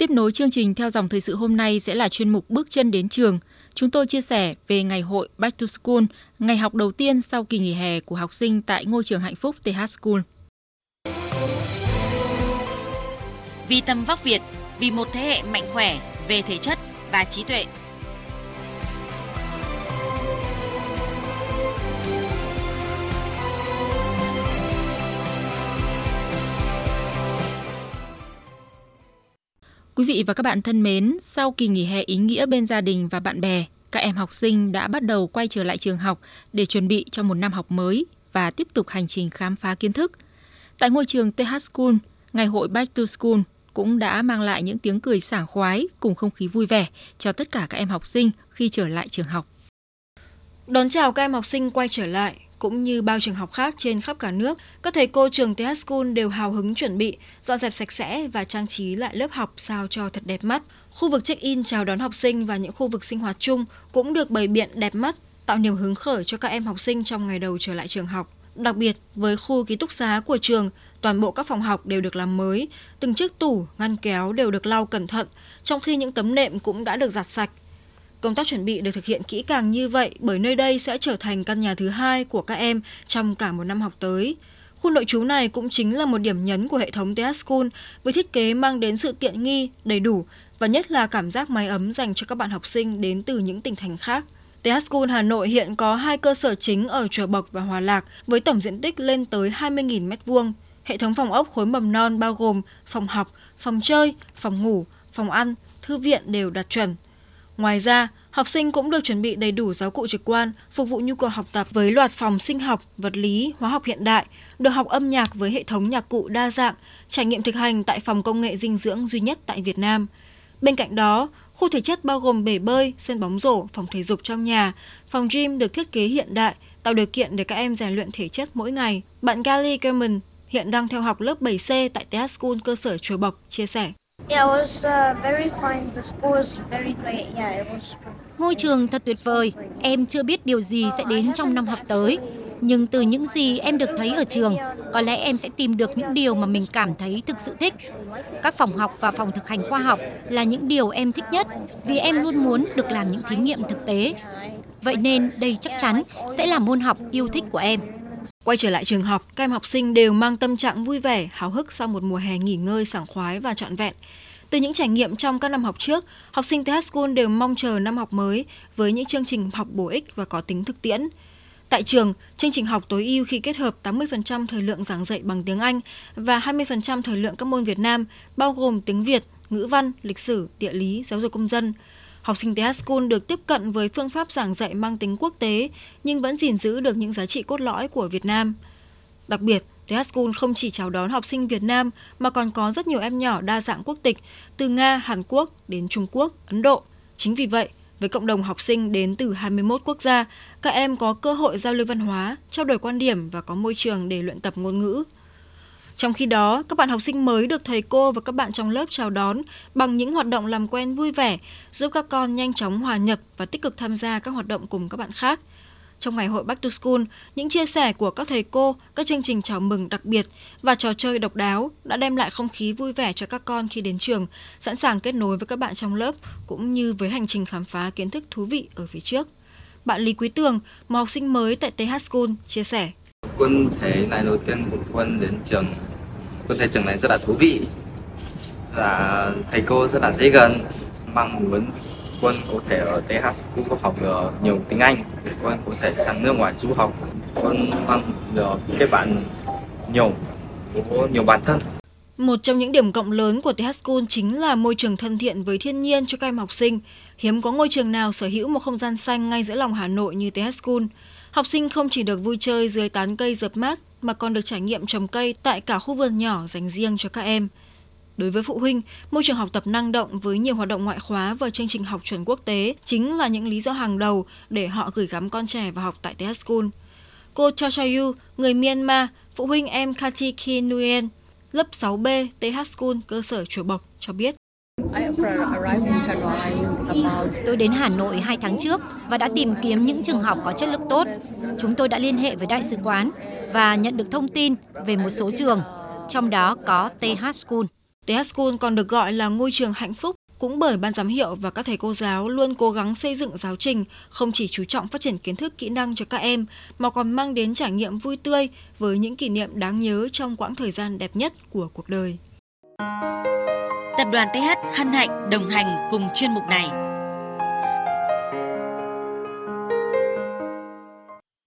Tiếp nối chương trình theo dòng thời sự hôm nay sẽ là chuyên mục Bước chân đến trường. Chúng tôi chia sẻ về ngày hội Back to School, ngày học đầu tiên sau kỳ nghỉ hè của học sinh tại ngôi trường hạnh phúc TH School. Vì tầm vóc Việt, vì một thế hệ mạnh khỏe về thể chất và trí tuệ. Quý vị và các bạn thân mến, sau kỳ nghỉ hè ý nghĩa bên gia đình và bạn bè, các em học sinh đã bắt đầu quay trở lại trường học để chuẩn bị cho một năm học mới và tiếp tục hành trình khám phá kiến thức. Tại ngôi trường TH School, ngày hội Back to School cũng đã mang lại những tiếng cười sảng khoái cùng không khí vui vẻ cho tất cả các em học sinh khi trở lại trường học. Đón chào các em học sinh quay trở lại, cũng như bao trường học khác trên khắp cả nước, các thầy cô trường TH School đều hào hứng chuẩn bị, dọn dẹp sạch sẽ và trang trí lại lớp học sao cho thật đẹp mắt. Khu vực check-in chào đón học sinh và những khu vực sinh hoạt chung cũng được bày biện đẹp mắt, tạo niềm hứng khởi cho các em học sinh trong ngày đầu trở lại trường học. Đặc biệt, với khu ký túc xá của trường, toàn bộ các phòng học đều được làm mới, từng chiếc tủ, ngăn kéo đều được lau cẩn thận, trong khi những tấm nệm cũng đã được giặt sạch. Công tác chuẩn bị được thực hiện kỹ càng như vậy bởi nơi đây sẽ trở thành căn nhà thứ hai của các em trong cả một năm học tới. Khu nội trú này cũng chính là một điểm nhấn của hệ thống TH School với thiết kế mang đến sự tiện nghi, đầy đủ và nhất là cảm giác mái ấm dành cho các bạn học sinh đến từ những tỉnh thành khác. TH School Hà Nội hiện có hai cơ sở chính ở Chùa Bộc và Hòa Lạc với tổng diện tích lên tới 20.000 m2. Hệ thống phòng ốc khối mầm non bao gồm phòng học, phòng chơi, phòng ngủ, phòng ăn, thư viện đều đạt chuẩn. Ngoài ra, học sinh cũng được chuẩn bị đầy đủ giáo cụ trực quan, phục vụ nhu cầu học tập với loạt phòng sinh học, vật lý, hóa học hiện đại, được học âm nhạc với hệ thống nhạc cụ đa dạng, trải nghiệm thực hành tại phòng công nghệ dinh dưỡng duy nhất tại Việt Nam. Bên cạnh đó, khu thể chất bao gồm bể bơi, sân bóng rổ, phòng thể dục trong nhà, phòng gym được thiết kế hiện đại, tạo điều kiện để các em rèn luyện thể chất mỗi ngày. Bạn Gally Kerman hiện đang theo học lớp 7C tại TH School cơ sở Chùa Bộc, chia sẻ. Ngôi trường thật tuyệt vời. Em chưa biết điều gì sẽ đến trong năm học tới. Nhưng từ những gì em được thấy ở trường, có lẽ em sẽ tìm được những điều mà mình cảm thấy thực sự thích. Các phòng học và phòng thực hành khoa học là những điều em thích nhất vì em luôn muốn được làm những thí nghiệm thực tế. Vậy nên đây chắc chắn sẽ là môn học yêu thích của em. Quay trở lại trường học, các em học sinh đều mang tâm trạng vui vẻ, háo hức sau một mùa hè nghỉ ngơi sảng khoái và trọn vẹn. Từ những trải nghiệm trong các năm học trước, học sinh TH School đều mong chờ năm học mới với những chương trình học bổ ích và có tính thực tiễn. Tại trường, chương trình học tối ưu khi kết hợp 80% thời lượng giảng dạy bằng tiếng Anh và 20% thời lượng các môn Việt Nam, bao gồm tiếng Việt, ngữ văn, lịch sử, địa lý, giáo dục công dân. Học sinh TH School được tiếp cận với phương pháp giảng dạy mang tính quốc tế nhưng vẫn gìn giữ được những giá trị cốt lõi của Việt Nam. Đặc biệt, TH School không chỉ chào đón học sinh Việt Nam mà còn có rất nhiều em nhỏ đa dạng quốc tịch từ Nga, Hàn Quốc đến Trung Quốc, Ấn Độ. Chính vì vậy, với cộng đồng học sinh đến từ 21 quốc gia, các em có cơ hội giao lưu văn hóa, trao đổi quan điểm và có môi trường để luyện tập ngôn ngữ. Trong khi đó, các bạn học sinh mới được thầy cô và các bạn trong lớp chào đón bằng những hoạt động làm quen vui vẻ, giúp các con nhanh chóng hòa nhập và tích cực tham gia các hoạt động cùng các bạn khác. Trong ngày hội Back to School, những chia sẻ của các thầy cô, các chương trình chào mừng đặc biệt và trò chơi độc đáo đã đem lại không khí vui vẻ cho các con khi đến trường, sẵn sàng kết nối với các bạn trong lớp cũng như với hành trình khám phá kiến thức thú vị ở phía trước. Bạn Lý Quý Tường, một học sinh mới tại TH School, chia sẻ. Quân thấy ngày đầu tiên của Quân đến trường, cô thầy trường này rất là thú vị và thầy cô rất là dễ gần, mong muốn Quân có thể ở TH School học được nhiều tiếng Anh để Quân có thể sang nước ngoài du học. Quân mong được kết bạn nhiều, có nhiều bạn thân. Một trong những điểm cộng lớn của TH School chính là môi trường thân thiện với thiên nhiên cho các em học sinh. Hiếm có ngôi trường nào sở hữu một không gian xanh ngay giữa lòng Hà Nội như TH School. Học sinh không chỉ được vui chơi dưới tán cây dập mát mà còn được trải nghiệm trồng cây tại cả khu vườn nhỏ dành riêng cho các em. Đối với phụ huynh, môi trường học tập năng động với nhiều hoạt động ngoại khóa và chương trình học chuẩn quốc tế chính là những lý do hàng đầu để họ gửi gắm con trẻ vào học tại TH School. Cô Cho Chayu, người Myanmar, phụ huynh em Kati Ki Nguyen, lớp 6B TH School cơ sở Chùa Bộc cho biết. Tôi đến Hà Nội 2 tháng trước và đã tìm kiếm những trường học có chất lượng tốt. Chúng tôi đã liên hệ với đại sứ quán và nhận được thông tin về một số trường, trong đó có TH School. TH School còn được gọi là ngôi trường hạnh phúc cũng bởi ban giám hiệu và các thầy cô giáo luôn cố gắng xây dựng giáo trình không chỉ chú trọng phát triển kiến thức kỹ năng cho các em mà còn mang đến trải nghiệm vui tươi với những kỷ niệm đáng nhớ trong quãng thời gian đẹp nhất của cuộc đời. Tập đoàn TH hân hạnh đồng hành cùng chuyên mục này.